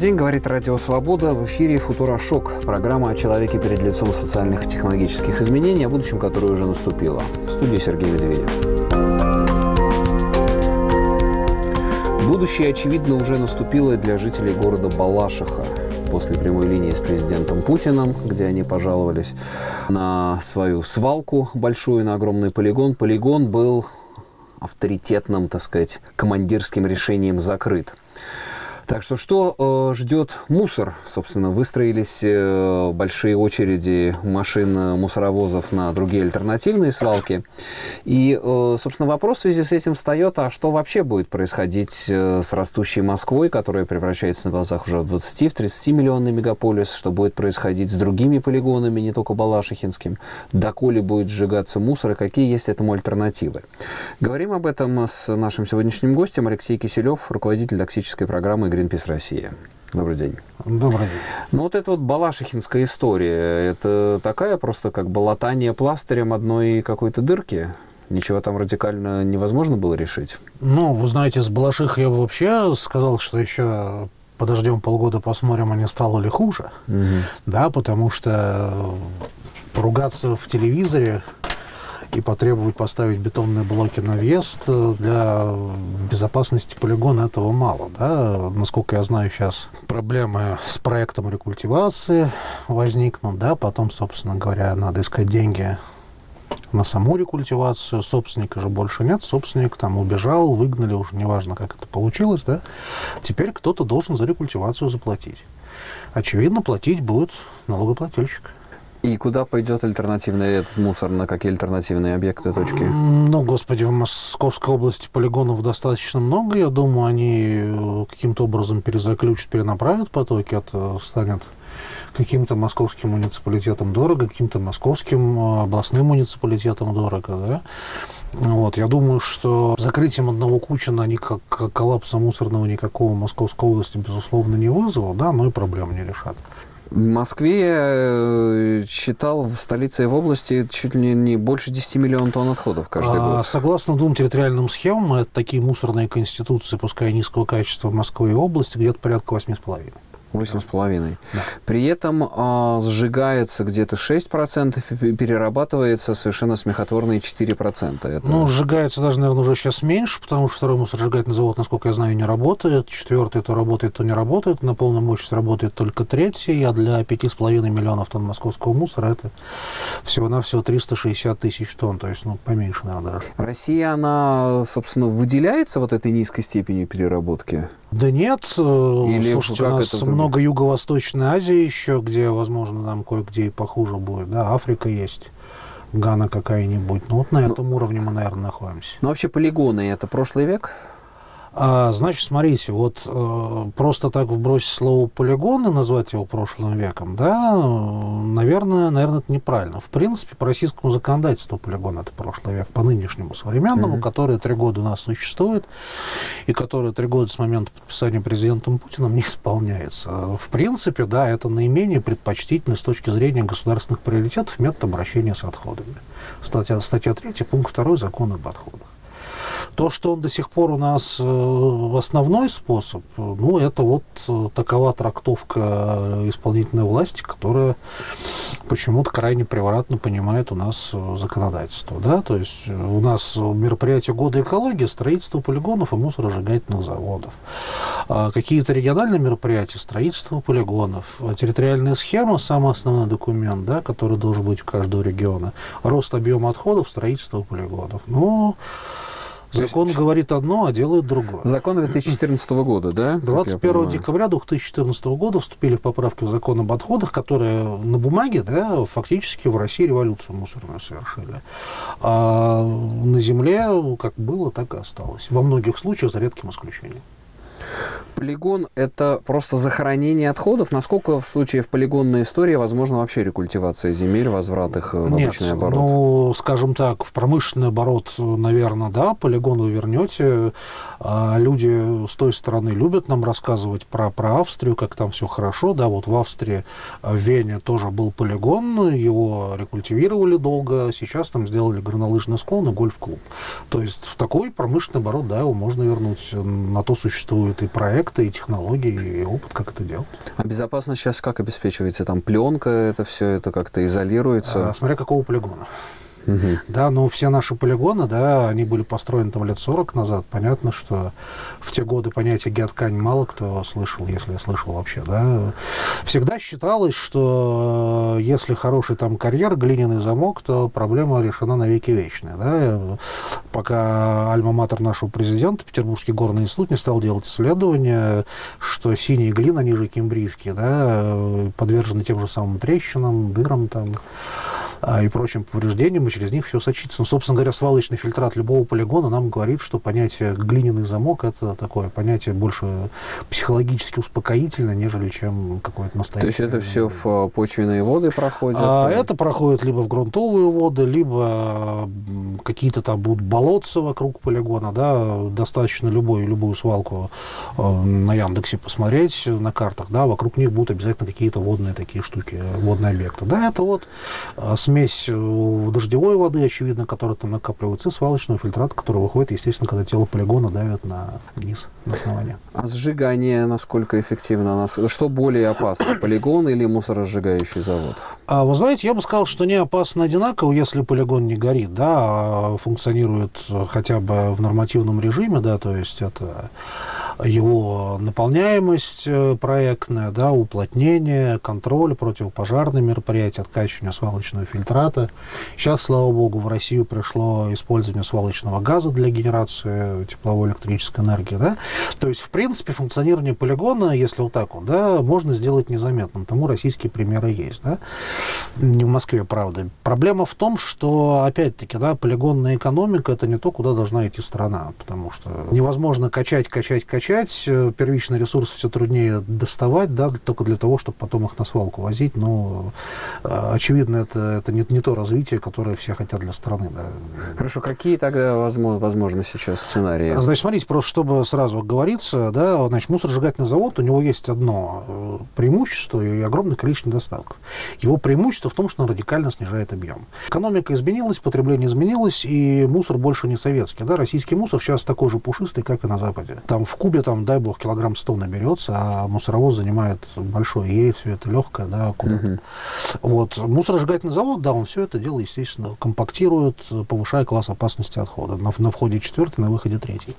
день, говорит Радио Свобода. В эфире «Футурошок» – программа о человеке перед лицом социальных и технологических изменений, о будущем, которое уже наступило. В студии Сергей Медведев. Будущее, очевидно, уже наступило для жителей города Балашиха после прямой линии с президентом Путиным, где они пожаловались на свою свалку большую, на огромный полигон. Полигон был авторитетным, так сказать, командирским решением закрыт. Так что что э, ждет мусор? Собственно, выстроились э, большие очереди машин э, мусоровозов на другие альтернативные свалки. И, э, собственно, вопрос в связи с этим встает, а что вообще будет происходить э, с растущей Москвой, которая превращается на глазах уже в 20-30 миллионный мегаполис, что будет происходить с другими полигонами, не только Балашихинским, доколе будет сжигаться мусор и какие есть этому альтернативы. Говорим об этом с нашим сегодняшним гостем Алексей Киселев, руководитель токсической программы Greenpeace Россия. Добрый день. Добрый день. Ну вот эта вот балашихинская история, это такая просто как бы латание пластырем одной какой-то дырки? Ничего там радикально невозможно было решить? Ну, вы знаете, с Балашихой я бы вообще сказал, что еще подождем полгода, посмотрим, а не стало ли хуже. Угу. Да, потому что поругаться в телевизоре и потребовать поставить бетонные блоки на въезд для безопасности полигона этого мало. Да? Насколько я знаю, сейчас проблемы с проектом рекультивации возникнут, да, потом, собственно говоря, надо искать деньги на саму рекультивацию. Собственника же больше нет. Собственник там убежал, выгнали, уже неважно, как это получилось. Да? Теперь кто-то должен за рекультивацию заплатить. Очевидно, платить будет налогоплательщик. И куда пойдет альтернативный этот мусор, на какие альтернативные объекты, точки? Ну, господи, в Московской области полигонов достаточно много. Я думаю, они э, каким-то образом перезаключат, перенаправят потоки. Это станет каким-то московским муниципалитетом дорого, каким-то московским э, областным муниципалитетом дорого, да. Вот, я думаю, что закрытием одного Кучина никак, коллапса мусорного никакого Московской области, безусловно, не вызвало, да, но и проблем не решат. В Москве э, считал в столице и в области чуть ли не больше 10 миллионов тонн отходов каждый а, год. Согласно двум территориальным схемам, это такие мусорные конституции, пускай низкого качества в Москве и области, где-то порядка 8,5. Восемь с половиной. При этом а, сжигается где-то 6% и перерабатывается совершенно смехотворные 4%. Это... Ну, сжигается даже, наверное, уже сейчас меньше, потому что второй мусоросжигательный завод, насколько я знаю, не работает. Четвертый то работает, то не работает. На полную мощность работает только третий, а для 5,5 миллионов тонн московского мусора это всего-навсего 360 тысяч тонн, то есть, ну, поменьше, наверное, даже. Россия, она, собственно, выделяется вот этой низкой степенью переработки? Да нет. Э, Или Слушайте, у нас много Юго-Восточной Азии еще, где, возможно, нам кое-где и похуже будет. Да, Африка есть. Гана какая-нибудь. Ну, вот на ну, этом уровне мы, наверное, находимся. Ну, вообще полигоны – это прошлый век? А, значит, смотрите, вот э, просто так вбросить слово полигон и назвать его прошлым веком, да, наверное, наверное, это неправильно. В принципе, по российскому законодательству полигон это прошлый век, по нынешнему современному, mm-hmm. который три года у нас существует и который три года с момента подписания президентом Путиным не исполняется. В принципе, да, это наименее предпочтительный с точки зрения государственных приоритетов метод обращения с отходами. Статья, статья 3, пункт 2 закона об отходах. То, что он до сих пор у нас э, основной способ, ну, это вот э, такова трактовка исполнительной власти, которая почему-то крайне превратно понимает у нас э, законодательство. Да? То есть у нас мероприятие года экологии, строительство полигонов и мусоросжигательных заводов. А какие-то региональные мероприятия, строительство полигонов, территориальная схема, самый основной документ, да, который должен быть у каждого региона, рост объема отходов, строительство полигонов. Ну, Закон есть... говорит одно, а делает другое. Закон 2014 года, да? 21 декабря 2014 года вступили в поправки в закон об отходах, которые на бумаге да, фактически в России революцию мусорную совершили. А на земле как было, так и осталось. Во многих случаях, за редким исключением. Полигон – это просто захоронение отходов? Насколько в случае в полигонной истории возможно вообще рекультивация земель, возврат их в Нет, обычный оборот? ну, скажем так, в промышленный оборот, наверное, да, полигон вы вернете. А люди с той стороны любят нам рассказывать про, про Австрию, как там все хорошо. Да, вот в Австрии, в Вене тоже был полигон, его рекультивировали долго, сейчас там сделали горнолыжный склон и гольф-клуб. То есть в такой промышленный оборот, да, его можно вернуть. На то существуют и проект проекты, и технологии, и опыт, как это делать. А безопасность сейчас как обеспечивается? Там пленка, это все это как-то изолируется? А, смотря какого полигона. Угу. Да, но все наши полигоны, да, они были построены там лет 40 назад. Понятно, что в те годы понятие геоткань мало кто слышал, если слышал вообще, да. Всегда считалось, что э, если хороший там карьер, глиняный замок, то проблема решена навеки вечная, да. Пока альма-матер нашего президента, Петербургский горный институт, не стал делать исследования, что синяя глина ниже кембрийские, да, э, подвержены тем же самым трещинам, дырам там и прочим повреждениям, и через них все сочится. Ну, собственно говоря, свалочный фильтрат любого полигона нам говорит, что понятие глиняный замок это такое понятие больше психологически успокоительное, нежели чем какое-то настоящее. То есть это все в а, почвенные воды проходит? А, Это проходит либо в грунтовые воды, либо какие-то там будут болотца вокруг полигона, да, достаточно любой, любую свалку э, на Яндексе посмотреть на картах, да, вокруг них будут обязательно какие-то водные такие штуки, водные объекты. Да, это вот с смесь э, дождевой воды, очевидно, которая там накапливается, и свалочного фильтрата, который выходит, естественно, когда тело полигона давит на низ, на основание. А сжигание насколько эффективно? Что более опасно, полигон или мусоросжигающий завод? А, вы знаете, я бы сказал, что не опасно одинаково, если полигон не горит, да, а функционирует хотя бы в нормативном режиме, да, то есть это его наполняемость э, проектная, да, уплотнение, контроль, противопожарные мероприятия, откачивание свалочного фильтрата. Сейчас, слава богу, в Россию пришло использование свалочного газа для генерации тепловой электрической энергии. Да? То есть, в принципе, функционирование полигона, если вот так вот, да, можно сделать незаметным. Тому российские примеры есть. Да? Не в Москве, правда. Проблема в том, что, опять-таки, да, полигонная экономика – это не то, куда должна идти страна. Потому что невозможно качать, качать, качать, качать, э, первичные ресурсы все труднее доставать, да, только для того, чтобы потом их на свалку возить. Но, э, очевидно, это, это не, не то развитие, которое все хотят для страны. Да. Хорошо, какие тогда возможно, возможны сейчас сценарии? Значит, смотрите, просто чтобы сразу говориться, да, значит, мусоросжигательный завод, у него есть одно э, преимущество и огромное количество недостатков. Его преимущество в том, что он радикально снижает объем. Экономика изменилась, потребление изменилось, и мусор больше не советский. Да? Российский мусор сейчас такой же пушистый, как и на Западе. Там в Кубе там, дай бог, килограмм 100 наберется, а мусоровоз занимает большой, ей все это легкое, да, куда угу. Вот. Мусоросжигательный завод, да, он все это дело, естественно, компактирует, повышая класс опасности отхода. На, на входе четвертый, на выходе третий.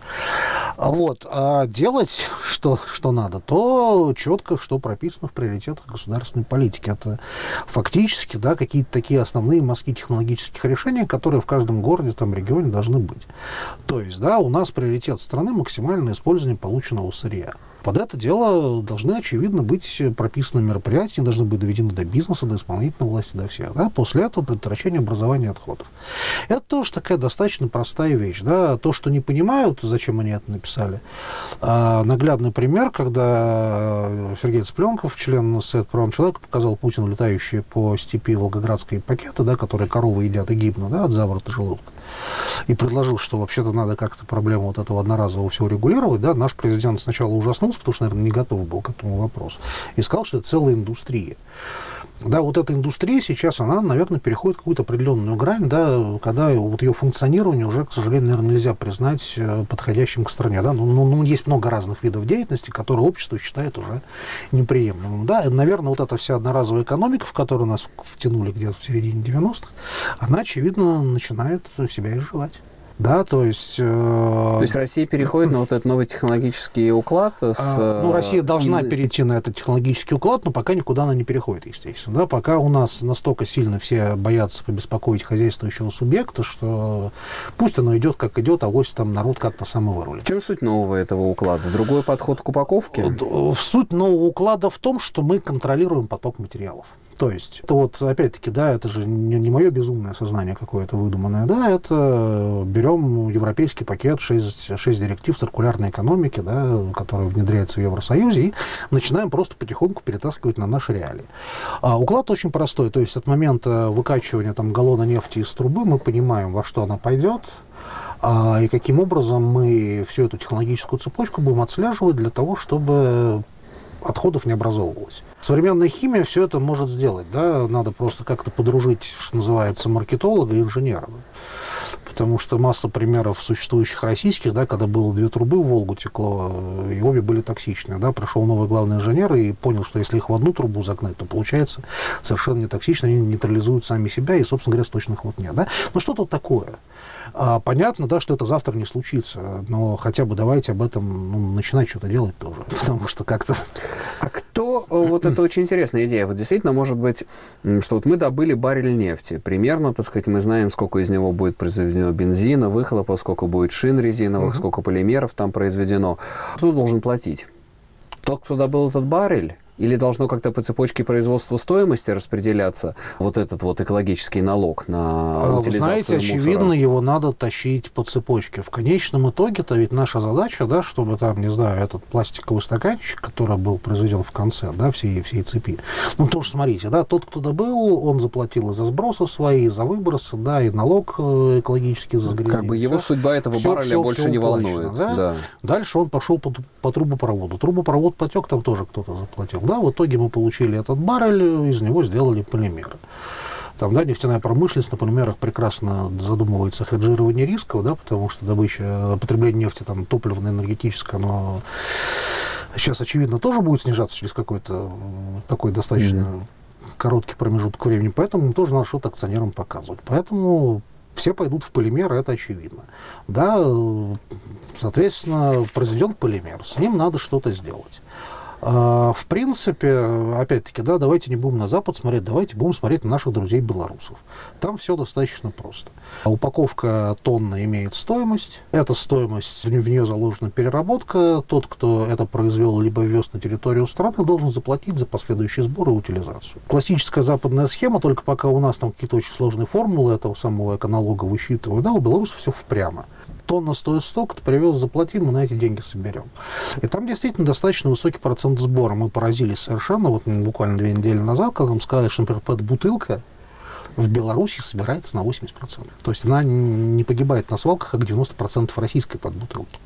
Вот. А делать, что, что надо, то четко, что прописано в приоритетах государственной политики. Это фактически, да, какие-то такие основные мазки технологических решений, которые в каждом городе, там, регионе должны быть. То есть, да, у нас приоритет страны максимальное использование полученного сырья. Под это дело должны, очевидно, быть прописаны мероприятия, должны быть доведены до бизнеса, до исполнительной власти, до всех. Да? После этого предотвращение образования отходов. Это тоже такая достаточно простая вещь. Да? То, что не понимают, зачем они это написали. А, наглядный пример, когда Сергей Цыпленков, член Совета правам человека, показал Путину летающие по степи волгоградские пакеты, да, которые коровы едят и гибнут да, от заворота желудка и предложил, что вообще-то надо как-то проблему вот этого одноразового всего регулировать, да, наш президент сначала ужаснулся, потому что, наверное, не готов был к этому вопросу, и сказал, что это целая индустрия. Да, вот эта индустрия сейчас, она, наверное, переходит какую-то определенную грань, да, когда вот ее функционирование уже, к сожалению, наверное, нельзя признать э, подходящим к стране, да, ну, ну, ну есть много разных видов деятельности, которые общество считает уже неприемлемым, да, и, наверное, вот эта вся одноразовая экономика, в которую нас втянули где-то в середине 90-х, она, очевидно, начинает себя изживать. Да, то есть... Э, то есть Россия переходит на вот этот новый технологический уклад с... А, ну, Россия должна перейти на этот технологический уклад, но пока никуда она не переходит, естественно. Да, пока у нас настолько сильно все боятся побеспокоить хозяйствующего субъекта, что пусть оно идет как идет, а вось там народ как-то самовырулит. В чем суть нового этого уклада? Другой подход к упаковке? Суть нового уклада в том, что мы контролируем поток материалов. То есть, это вот, опять-таки, да, это же не, не мое безумное сознание какое-то выдуманное, да, это берем европейский пакет 6, 6 директив циркулярной экономики, да, который внедряется в Евросоюзе, и начинаем просто потихоньку перетаскивать на наши реалии. А уклад очень простой, то есть от момента выкачивания там галлона нефти из трубы мы понимаем, во что она пойдет, а, и каким образом мы всю эту технологическую цепочку будем отслеживать для того, чтобы отходов не образовывалось. Современная химия все это может сделать, да, надо просто как-то подружить, что называется, маркетолога и инженера. Потому что масса примеров существующих российских, да, когда было две трубы в Волгу текло, и обе были токсичны, да, пришел новый главный инженер и понял, что если их в одну трубу загнать, то получается совершенно не токсично, они нейтрализуют сами себя, и, собственно говоря, сточных вот нет, да. Ну, что тут такое? А, понятно, да, что это завтра не случится, но хотя бы давайте об этом ну, начинать что-то делать тоже, потому что как-то... А кто, э, вот это очень интересная идея, вот действительно может быть, что вот мы добыли баррель нефти, примерно, так сказать, мы знаем, сколько из него будет произведено бензина, выхлопа, сколько будет шин резиновых, сколько полимеров там произведено. Кто должен платить? Тот, кто добыл этот баррель? Или должно как-то по цепочке производства стоимости распределяться вот этот вот экологический налог на а, Вы знаете, мусора? очевидно, его надо тащить по цепочке. В конечном итоге-то ведь наша задача, да, чтобы там, не знаю, этот пластиковый стаканчик, который был произведен в конце, да, всей, всей цепи. Ну, тоже смотрите, да, тот, кто добыл, он заплатил и за сбросы свои, и за выбросы, да, и налог э, экологический за загрязнение. Как бы его все, судьба этого все, барреля все, больше все не волнует. Да? Да. Дальше он пошел по, по трубопроводу. Трубопровод потек, там тоже кто-то заплатил да, в итоге мы получили этот баррель, из него сделали полимеры. Там, да, нефтяная промышленность на полимерах прекрасно задумывается о хеджировании рисков, да, потому что добыча, потребление нефти, там, топливно-энергетическое, оно сейчас, очевидно, тоже будет снижаться через какой-то такой достаточно mm-hmm. короткий промежуток времени, поэтому тоже надо что-то акционерам показывать. Поэтому все пойдут в полимер, это очевидно. Да, соответственно, произведен полимер, с ним надо что-то сделать. А, в принципе, опять-таки, да, давайте не будем на Запад смотреть, давайте будем смотреть на наших друзей белорусов. Там все достаточно просто. Упаковка тонна имеет стоимость. Эта стоимость, в нее заложена переработка. Тот, кто это произвел либо ввез на территорию страны, должен заплатить за последующий сбор и утилизацию. Классическая западная схема, только пока у нас там какие-то очень сложные формулы этого самого эконалога высчитывают, да, у белорусов все впрямо тонна стоит столько, ты привез, заплати, мы на эти деньги соберем. И там действительно достаточно высокий процент сбора. Мы поразились совершенно, вот буквально две недели назад, когда нам сказали, что, например, бутылка в Беларуси собирается на 80%. То есть она не погибает на свалках, как 90% российской подбутылки.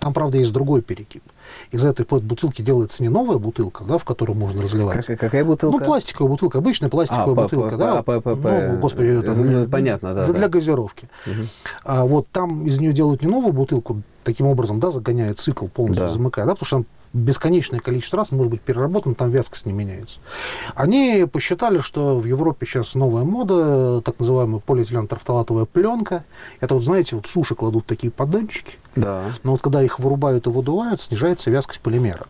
Там, правда, есть другой перекип. Из этой подбутылки делается не новая бутылка, да, в которую можно разливать. Как, какая бутылка? Ну, пластиковая бутылка, обычная пластиковая а, бутылка, да. А, ну, господи, это, ну, понятно, да. Для, для газировки. Угу. А вот там из нее делают не новую бутылку, таким образом, да, загоняет цикл полностью, да. замыкая, да, потому что бесконечное количество раз может быть переработан, там вязкость не меняется. Они посчитали, что в Европе сейчас новая мода, так называемая полиэтилен-тафталатовая пленка. Это вот, знаете, вот суши кладут такие поддончики, да. но вот когда их вырубают и выдувают, снижается вязкость полимера.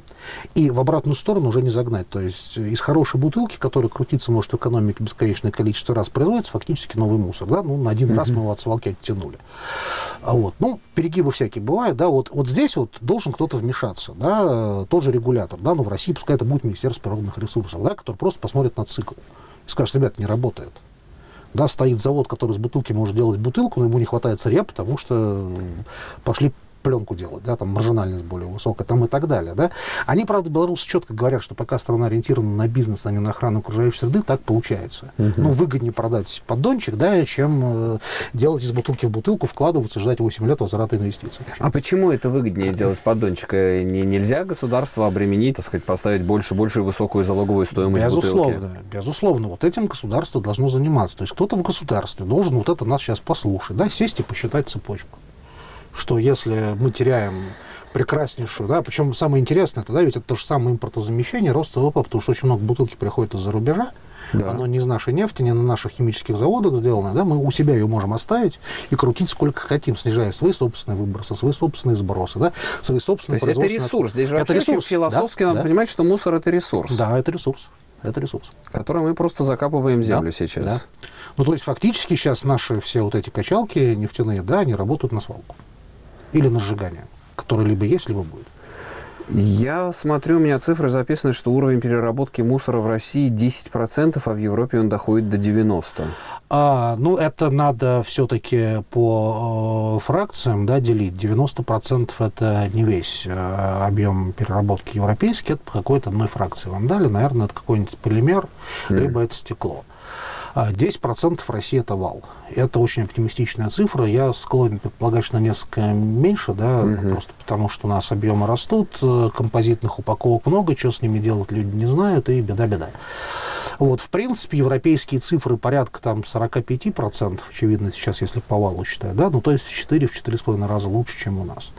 И в обратную сторону уже не загнать. То есть из хорошей бутылки, которая крутиться может в экономике бесконечное количество раз, производится фактически новый мусор. Да? Ну, на один mm-hmm. раз мы его от свалки оттянули. А вот. Ну, перегибы всякие бывают. Да? Вот, вот здесь вот должен кто-то вмешаться. Да? Тот же регулятор. Да? Ну, в России пускай это будет Министерство природных ресурсов, да? который просто посмотрит на цикл и скажет, ребята, не работает. Да, стоит завод, который с бутылки может делать бутылку, но ему не хватает сырья, потому что пошли пленку делать, да, там маржинальность более высокая, там и так далее, да. Они, правда, белорусы четко говорят, что пока страна ориентирована на бизнес, а не на охрану окружающей среды, так получается. Угу. Ну, выгоднее продать поддончик, да, чем э, делать из бутылки в бутылку, вкладываться, ждать 8 лет возврата инвестиций. А почему это выгоднее делать поддончик? Не, нельзя государство обременить, так сказать, поставить больше, больше высокую залоговую стоимость безусловно, бутылки? Безусловно, вот этим государство должно заниматься. То есть кто-то в государстве должен вот это нас сейчас послушать, да, сесть и посчитать цепочку что если мы теряем прекраснейшую, да, причем самое интересное, тогда ведь это то же самое импортозамещение, рост ВВП, потому что очень много бутылки приходит из-за рубежа, да. оно не из нашей нефти, не на наших химических заводах сделано, да, мы у себя ее можем оставить и крутить сколько хотим, снижая свои собственные выбросы, свои собственные сбросы, да, свои собственные То есть это ресурс, здесь же это ресурс. философски да, надо да. понимать, что мусор это ресурс. Да, это ресурс. Это ресурс. Который мы просто закапываем в землю да, сейчас. Да. Ну, то есть, фактически сейчас наши все вот эти качалки нефтяные, да, они работают на свалку или на сжигание, которое либо есть, либо будет? Я смотрю, у меня цифры записаны, что уровень переработки мусора в России 10%, а в Европе он доходит до 90%. А, ну, это надо все-таки по э, фракциям да, делить. 90% это не весь э, объем переработки европейский, это по какой-то одной фракции вам дали. Наверное, это какой-нибудь полимер, mm. либо это стекло. 10% а России это вал. Это очень оптимистичная цифра. Я склонен предполагать, что несколько меньше, да, угу. просто потому что у нас объемы растут, э, композитных упаковок много, что с ними делать люди не знают, и беда-беда. Вот, в принципе, европейские цифры порядка там 45%, очевидно, сейчас, если по валу считать, да, ну, то есть в 4 в 4,5 раза лучше, чем у нас.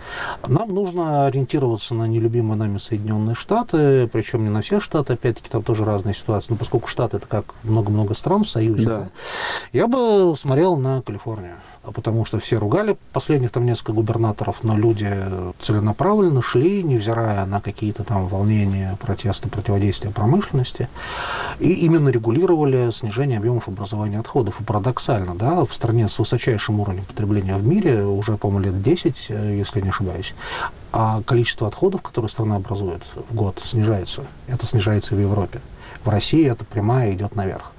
Нам нужно ориентироваться на нелюбимые нами Соединенные Штаты, причем не на все штаты, опять-таки, там тоже разные ситуации, но поскольку Штаты это как много-много стран в Союзе, да. Да, я бы смотрел на Калифорнию, потому что все ругали последних там несколько губернаторов, но люди целенаправленно шли, невзирая на какие-то там волнения, протесты, противодействия промышленности, и именно регулировали снижение объемов образования отходов. И парадоксально, да, в стране с высочайшим уровнем потребления в мире, уже, по-моему, лет 10, э, если не ошибаюсь, а количество отходов, которые страна образует в год, снижается. Это снижается и в Европе. В России это прямая идет наверх.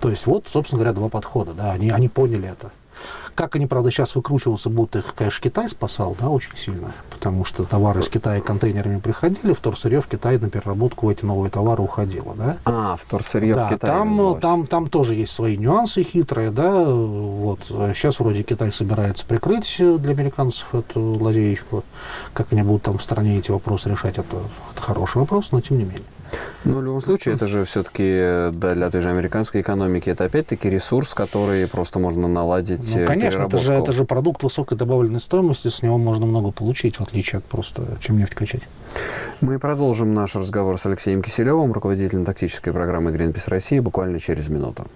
То есть вот, собственно говоря, два подхода. Да, они, они поняли это. Как они, правда, сейчас выкручиваться будут, их, конечно, Китай спасал, да, очень сильно, потому что товары из Китая контейнерами приходили, вторсырье в Китай на переработку эти новые товары уходило, да. А, вторсырье да, в Китае там, там, там тоже есть свои нюансы хитрые, да, вот. Сейчас вроде Китай собирается прикрыть для американцев эту лазеечку. Как они будут там в стране эти вопросы решать, это, это хороший вопрос, но тем не менее. Ну, в любом случае, это же все-таки для той же американской экономики, это опять-таки ресурс, который просто можно наладить Ну, конечно, это же, это же продукт высокой добавленной стоимости, с него можно много получить, в отличие от просто чем нефть качать. Мы продолжим наш разговор с Алексеем Киселевым, руководителем тактической программы Greenpeace России, буквально через минуту.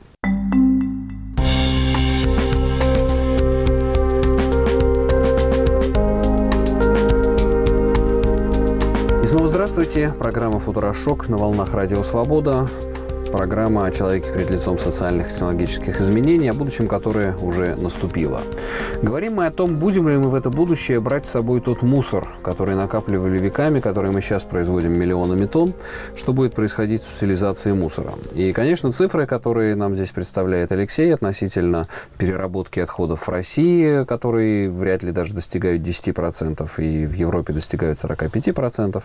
Здравствуйте. Программа «Футурошок» на волнах Радио Свобода. Программа о человеке перед лицом социальных и технологических изменений, о будущем, которое уже наступило. Говорим мы о том, будем ли мы в это будущее брать с собой тот мусор, который накапливали веками, который мы сейчас производим миллионами тонн, что будет происходить с утилизацией мусора. И, конечно, цифры, которые нам здесь представляет Алексей относительно переработки отходов в России, которые вряд ли даже достигают 10% и в Европе достигают 45%,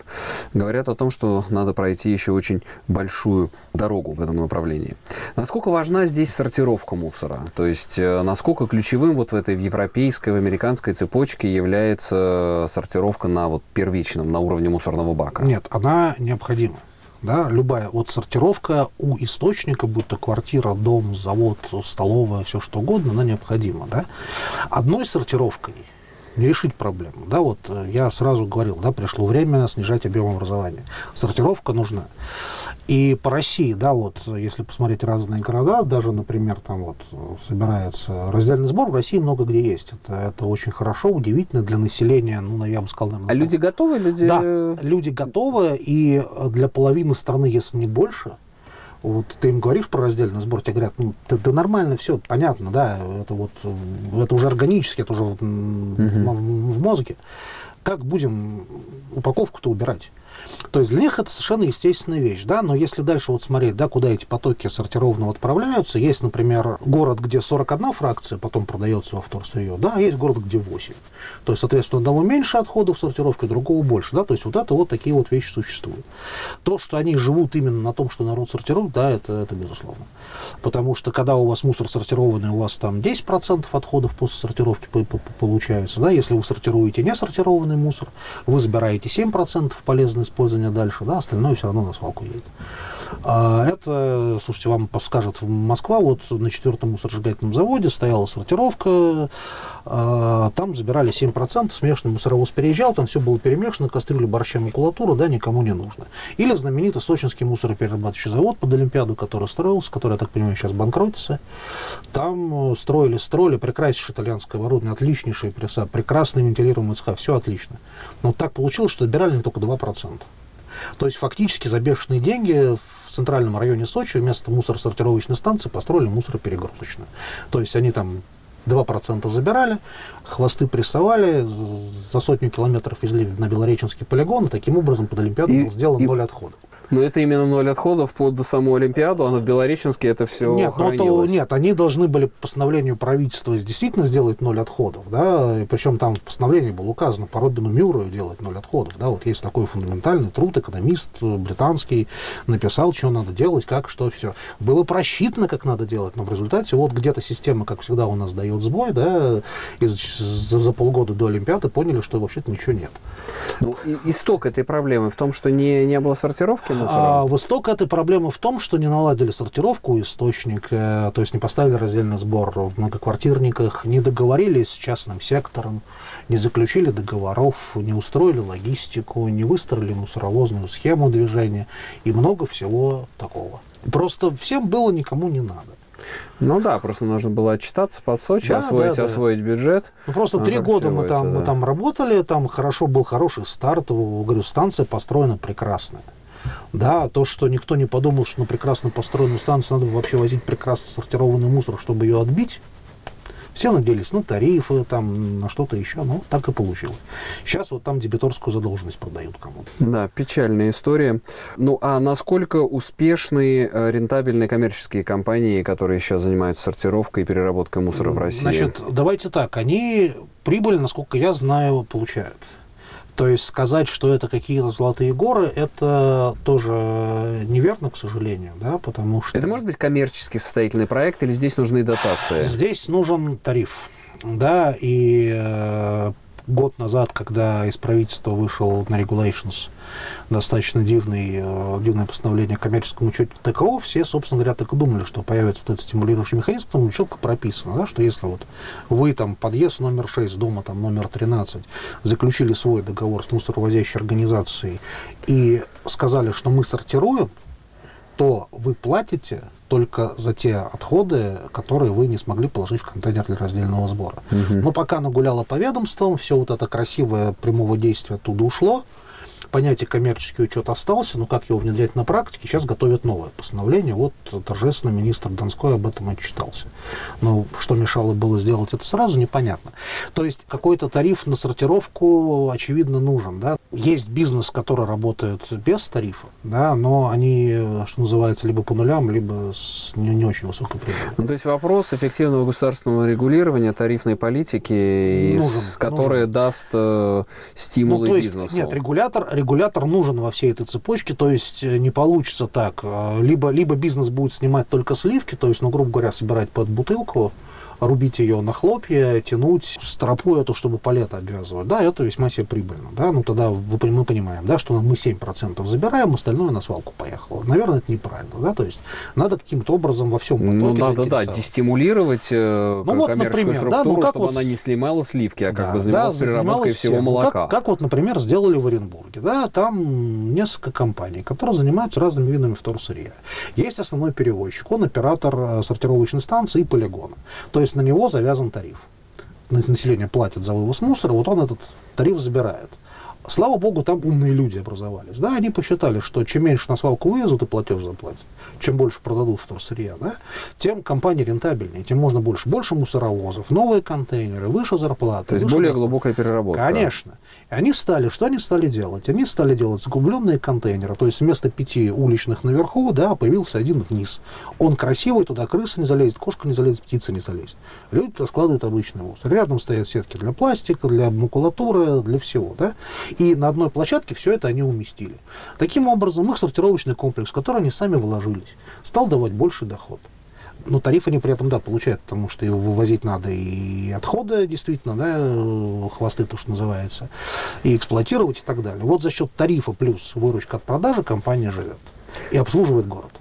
говорят о том, что надо пройти еще очень большую дорогу в этом направлении. Насколько важна здесь сортировка мусора? То есть, э, насколько ключевым вот в этой европейской, в американской цепочке является сортировка на вот первичном, на уровне мусорного бака? Нет, она необходима. Да, любая вот сортировка у источника, будь то квартира, дом, завод, столовая, все что угодно, она необходима. Да? Одной сортировкой не решить проблему. Да, вот э, я сразу говорил, да, пришло время снижать объем образования. Сортировка нужна. И по России, да, вот, если посмотреть разные города, даже, например, там вот собирается раздельный сбор, в России много где есть. Это, это очень хорошо, удивительно для населения, ну, я бы сказал, наверное... А люди готовы? Люди... Да, люди готовы, и для половины страны, если не больше, вот ты им говоришь про раздельный сбор, тебе говорят, ну, да, да нормально, все, понятно, да, это вот, это уже органически, это уже вот угу. в, в мозге. Как будем упаковку-то убирать? То есть для них это совершенно естественная вещь, да, но если дальше вот смотреть, да, куда эти потоки сортированно отправляются, есть, например, город, где 41 фракция потом продается во вторсырье, да, а есть город, где 8. То есть, соответственно, одного меньше отходов сортировки, другого больше, да, то есть вот это вот такие вот вещи существуют. То, что они живут именно на том, что народ сортирует, да, это, это безусловно. Потому что когда у вас мусор сортированный, у вас там 10% отходов после сортировки получается, да, если вы сортируете не сортированный мусор, вы забираете 7% полезный использования дальше, да, остальное все равно на свалку едет. А это, слушайте, вам подскажет Москва, вот на четвертом мусоросжигательном заводе стояла сортировка, там забирали 7%, смешанный мусоровоз переезжал, там все было перемешано, кастрюля, борща, макулатура, да, никому не нужно. Или знаменитый сочинский мусороперерабатывающий завод под Олимпиаду, который строился, который, я так понимаю, сейчас банкротится. Там строили, строили, прекраснейшее итальянское оборудование, отличнейшие пресса, прекрасный вентилируемый цеха, все отлично. Но так получилось, что отбирали не только 2%. То есть фактически за бешеные деньги в центральном районе Сочи вместо мусоросортировочной станции построили мусороперегрузочную. То есть они там 2% забирали, хвосты прессовали, за сотню километров везли на Белореченский полигон, и таким образом под Олимпиаду и, был сделан и, ноль отходов. Но это именно ноль отходов под саму Олимпиаду, а на Белореченске это все нет, ну, то, нет, они должны были по постановлению правительства действительно сделать ноль отходов, да, и причем там в постановлении было указано по Робину Мюррею делать ноль отходов, да, вот есть такой фундаментальный труд, экономист британский написал, что надо делать, как, что, все. Было просчитано, как надо делать, но в результате вот где-то система, как всегда, у нас дает сбой, да, и за, за полгода до Олимпиады поняли, что вообще-то ничего нет. Ну, исток этой проблемы в том, что не, не было сортировки, мусора? А, восток этой проблемы в том, что не наладили сортировку источника, то есть не поставили раздельный сбор в многоквартирниках, не договорились с частным сектором, не заключили договоров, не устроили логистику, не выстроили мусоровозную схему движения и много всего такого. Просто всем было никому не надо. Ну да, просто нужно было отчитаться под Сочи, да, освоить, да, да. освоить бюджет. Ну, просто три года мы там, да. мы там работали, там хорошо был хороший старт, говорю, станция построена прекрасная. Да, то, что никто не подумал, что на прекрасно построенную станцию надо вообще возить прекрасно сортированный мусор, чтобы ее отбить, все надеялись на тарифы, там, на что-то еще. Ну, так и получилось. Сейчас вот там дебиторскую задолженность продают кому-то. Да, печальная история. Ну, а насколько успешны э, рентабельные коммерческие компании, которые сейчас занимаются сортировкой и переработкой мусора в России? Значит, давайте так. Они прибыль, насколько я знаю, получают. То есть сказать, что это какие-то золотые горы, это тоже неверно, к сожалению, да, потому что... Это может быть коммерческий состоятельный проект или здесь нужны дотации? Здесь нужен тариф, да, и э, год назад, когда из правительства вышел на regulations достаточно дивный, э, дивное постановление о коммерческом учете ТКО, все, собственно говоря, так и думали, что появится вот этот стимулирующий механизм, там четко прописано, да, что если вот вы там подъезд номер 6, дома там номер 13, заключили свой договор с мусоровозящей организацией и сказали, что мы сортируем, то вы платите только за те отходы, которые вы не смогли положить в контейнер для раздельного сбора. Угу. Но пока нагуляло по ведомствам, все вот это красивое прямого действия оттуда ушло, понятие коммерческий учет остался, но как его внедрять на практике, сейчас готовят новое постановление. Вот торжественно министр Донской об этом отчитался. Но что мешало было сделать это сразу, непонятно. То есть какой-то тариф на сортировку, очевидно, нужен. Да? Есть бизнес, который работает без тарифа, да, но они, что называется, либо по нулям, либо с не, не очень высокой прибылью. Ну, то есть вопрос эффективного государственного регулирования тарифной политики, нужен, которая нужен. даст э, стимулы ну, то есть, бизнесу. Нет, регулятор регулятор нужен во всей этой цепочке, то есть э, не получится так. Э, либо, либо бизнес будет снимать только сливки, то есть, ну, грубо говоря, собирать под бутылку, рубить ее на хлопья, тянуть стропу эту, чтобы палета обвязывать. Да, это весьма себе прибыльно. Да? Ну, тогда мы понимаем, да, что мы 7% забираем, остальное на свалку поехало. Наверное, это неправильно. Да? То есть надо каким-то образом во всем Ну, надо, да, дестимулировать э, ну, вот, например, структуру, да, ну, как чтобы вот, она не снимала сливки, а как да, бы занималась да, переработкой всего все. молока. Ну, как, как вот, например, сделали в Оренбурге. Да? Там несколько компаний, которые занимаются разными видами вторсырья. Есть основной перевозчик, он оператор э, сортировочной станции и полигона. То есть есть на него завязан тариф. Население платит за вывоз мусора, вот он этот тариф забирает. Слава богу, там умные люди образовались. Да, они посчитали, что чем меньше на свалку вывезут и платеж заплатят, чем больше продадут вторсырья, да, тем компания рентабельнее, тем можно больше. Больше мусоровозов, новые контейнеры, выше зарплаты. То есть более доход. глубокая переработка. Конечно. И они стали, что они стали делать? Они стали делать заглубленные контейнеры, то есть вместо пяти уличных наверху, да, появился один вниз. Он красивый, туда крыса не залезет, кошка не залезет, птица не залезет. Люди туда складывают обычный мусор. Рядом стоят сетки для пластика, для макулатуры, для всего, да. И на одной площадке все это они уместили. Таким образом, их сортировочный комплекс, в который они сами вложились, стал давать больше доход. Но тариф они при этом, да, получают, потому что его вывозить надо и отходы, действительно, да, хвосты, то, что называется, и эксплуатировать и так далее. Вот за счет тарифа плюс выручка от продажи компания живет и обслуживает город.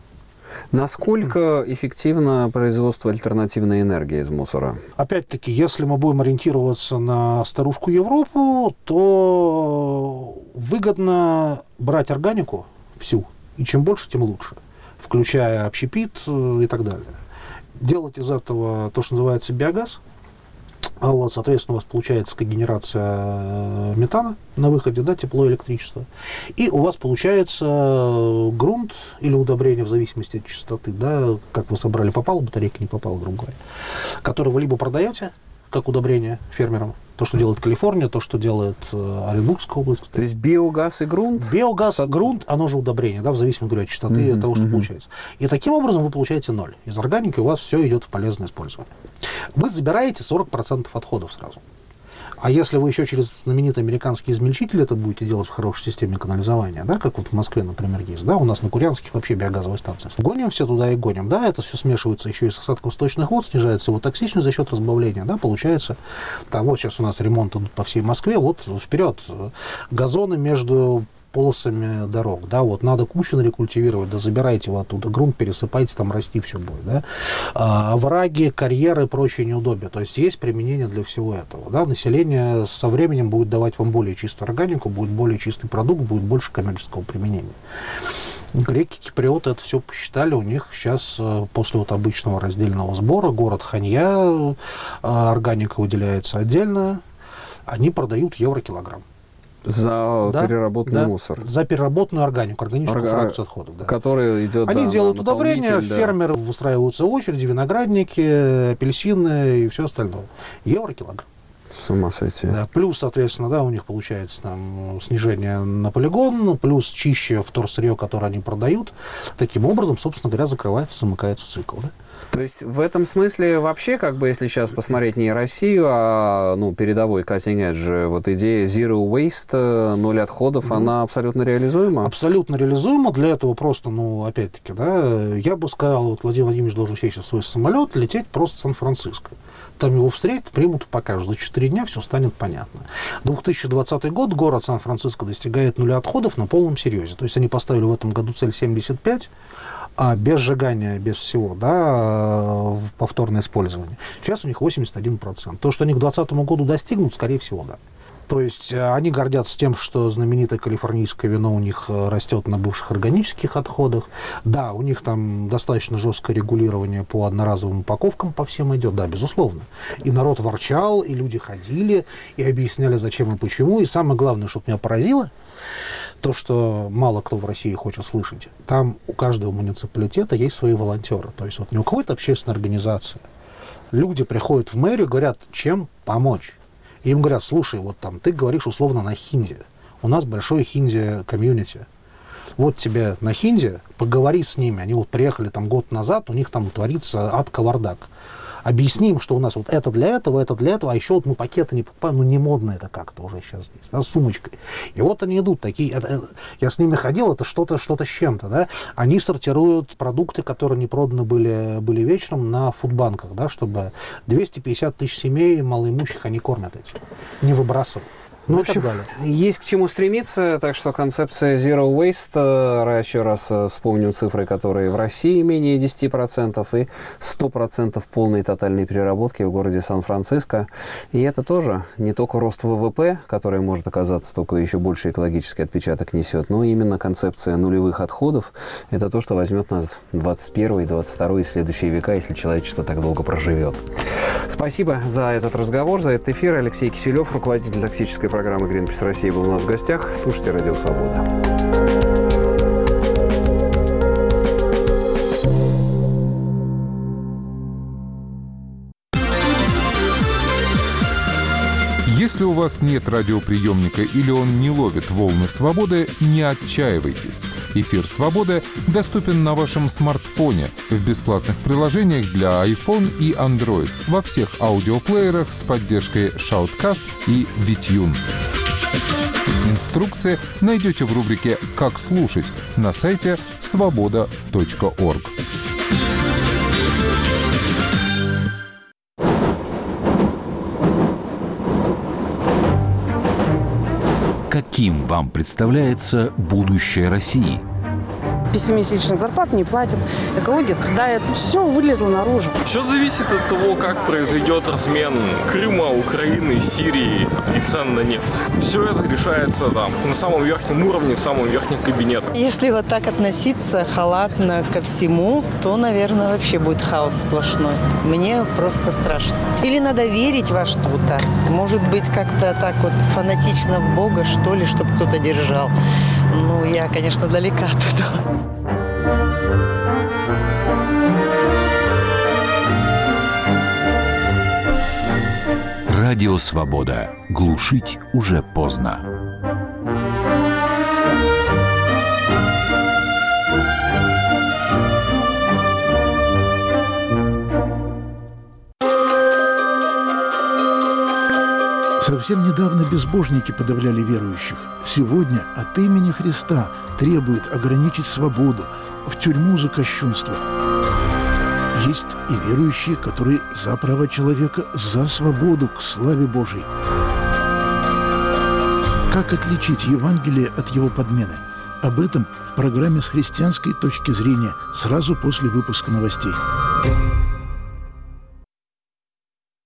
Насколько эффективно производство альтернативной энергии из мусора? Опять-таки, если мы будем ориентироваться на старушку Европу, то выгодно брать органику всю, и чем больше, тем лучше, включая общепит э, и так далее. Делать из этого то, что называется биогаз – а вот, соответственно, у вас получается когенерация э, метана на выходе, да, тепло, электричество. И у вас получается э, грунт или удобрение в зависимости от частоты, да, как вы собрали, попало батарейка, не попало, грубо говоря, который вы либо продаете, как удобрение фермерам, то, что делает Калифорния, то, что делает э, Оренбургская область. То есть биогаз и грунт? Биогаз, Сад... грунт, оно же удобрение, да, в зависимости от частоты mm-hmm, того, что mm-hmm. получается. И таким образом вы получаете ноль. Из органики у вас все идет в полезное использование. Вы забираете 40% отходов сразу. А если вы еще через знаменитый американский измельчитель это будете делать в хорошей системе канализования, да, как вот в Москве, например, есть, да, у нас на Курянских вообще биогазовая станция. Гоним все туда и гоним, да, это все смешивается еще из осадков сточных вод, снижается его токсичность за счет разбавления, да, получается, там вот сейчас у нас ремонт идут по всей Москве, вот вперед, газоны между полосами дорог. Да, вот надо кучу рекультивировать, да забирайте его оттуда, грунт пересыпайте, там расти все будет. Да. А, овраги, карьеры и прочие неудобия. То есть есть применение для всего этого. Да. Население со временем будет давать вам более чистую органику, будет более чистый продукт, будет больше коммерческого применения. Греки, киприоты это все посчитали, у них сейчас э, после вот обычного раздельного сбора город Ханья, э, органика выделяется отдельно, они продают евро килограмм. За да, переработанный да, мусор. За переработанную органику, органическую Орга... фракцию отходов. Да. Который идет Они да, делают удобрения, да. фермеры выстраиваются в очереди, виноградники, апельсины и все остальное. Евро килограмм. С ума сойти. Да, плюс, соответственно, да, у них получается там снижение на полигон, плюс чище вторсырье, которое они продают. Таким образом, собственно говоря, закрывается, замыкается цикл. Да? То есть в этом смысле вообще, как бы, если сейчас посмотреть не Россию, а ну, передовой cutting edge, вот идея zero waste, э, ноль отходов, mm она абсолютно реализуема? Абсолютно реализуема. Для этого просто, ну, опять-таки, да, я бы сказал, вот Владимир Владимирович должен сесть в свой самолет, лететь просто в Сан-Франциско. Там его встретят, примут и покажут. За 4 дня все станет понятно. 2020 год, город Сан-Франциско достигает нуля отходов на полном серьезе. То есть они поставили в этом году цель 75, а без сжигания, без всего, да, в повторное использование. Сейчас у них 81%. То, что они к 2020 году достигнут, скорее всего, да. То есть э, они гордятся тем, что знаменитое калифорнийское вино у них э, растет на бывших органических отходах. Да, у них там достаточно жесткое регулирование по одноразовым упаковкам по всем идет, да, безусловно. И народ ворчал, и люди ходили, и объясняли, зачем и почему. И самое главное, что меня поразило, то, что мало кто в России хочет слышать. Там у каждого муниципалитета есть свои волонтеры. То есть вот не у какой-то общественной организации. Люди приходят в мэрию, говорят, чем помочь. И им говорят, слушай, вот там ты говоришь условно на хинди. У нас большое хинди комьюнити. Вот тебе на хинди, поговори с ними. Они вот приехали там год назад, у них там творится ад кавардак объясним, что у нас вот это для этого, это для этого, а еще вот мы пакеты не покупаем, ну не модно это как-то уже сейчас здесь, да, с сумочкой. И вот они идут такие, это, это, я с ними ходил, это что-то что-то с чем-то, да. Они сортируют продукты, которые не проданы были, были вечером на фудбанках, да, чтобы 250 тысяч семей малоимущих они кормят этим, не выбрасывают. Ну, в общем, есть к чему стремиться, так что концепция Zero Waste, э, еще раз э, вспомним цифры, которые в России менее 10% и 100% полной тотальной переработки в городе Сан-Франциско. И это тоже не только рост ВВП, который может оказаться только еще больше экологический отпечаток несет, но именно концепция нулевых отходов. Это то, что возьмет нас 21 22 и следующие века, если человечество так долго проживет. Спасибо за этот разговор, за этот эфир. Алексей Киселев, руководитель токсической программы «Гринпис России» был у нас в гостях. Слушайте «Радио Свобода». Если у вас нет радиоприемника или он не ловит волны свободы, не отчаивайтесь. Эфир «Свобода» доступен на вашем смартфоне в бесплатных приложениях для iPhone и Android во всех аудиоплеерах с поддержкой Shoutcast и VTune. Инструкции найдете в рубрике «Как слушать» на сайте свобода.орг. Каким вам представляется будущее России – пессимистичных зарплат не платят, экология страдает. Все вылезло наружу. Все зависит от того, как произойдет размен Крыма, Украины, Сирии и цен на нефть. Все это решается там на самом верхнем уровне, в самом верхнем кабинете. Если вот так относиться халатно ко всему, то, наверное, вообще будет хаос сплошной. Мне просто страшно. Или надо верить во что-то. Может быть, как-то так вот фанатично в Бога, что ли, чтобы кто-то держал. Ну, я, конечно, далека от этого. Радио «Свобода». Глушить уже поздно. Совсем недавно безбожники подавляли верующих. Сегодня от имени Христа требует ограничить свободу, в тюрьму за кощунство. Есть и верующие, которые за права человека, за свободу к славе Божией. Как отличить Евангелие от его подмены? Об этом в программе «С христианской точки зрения» сразу после выпуска новостей.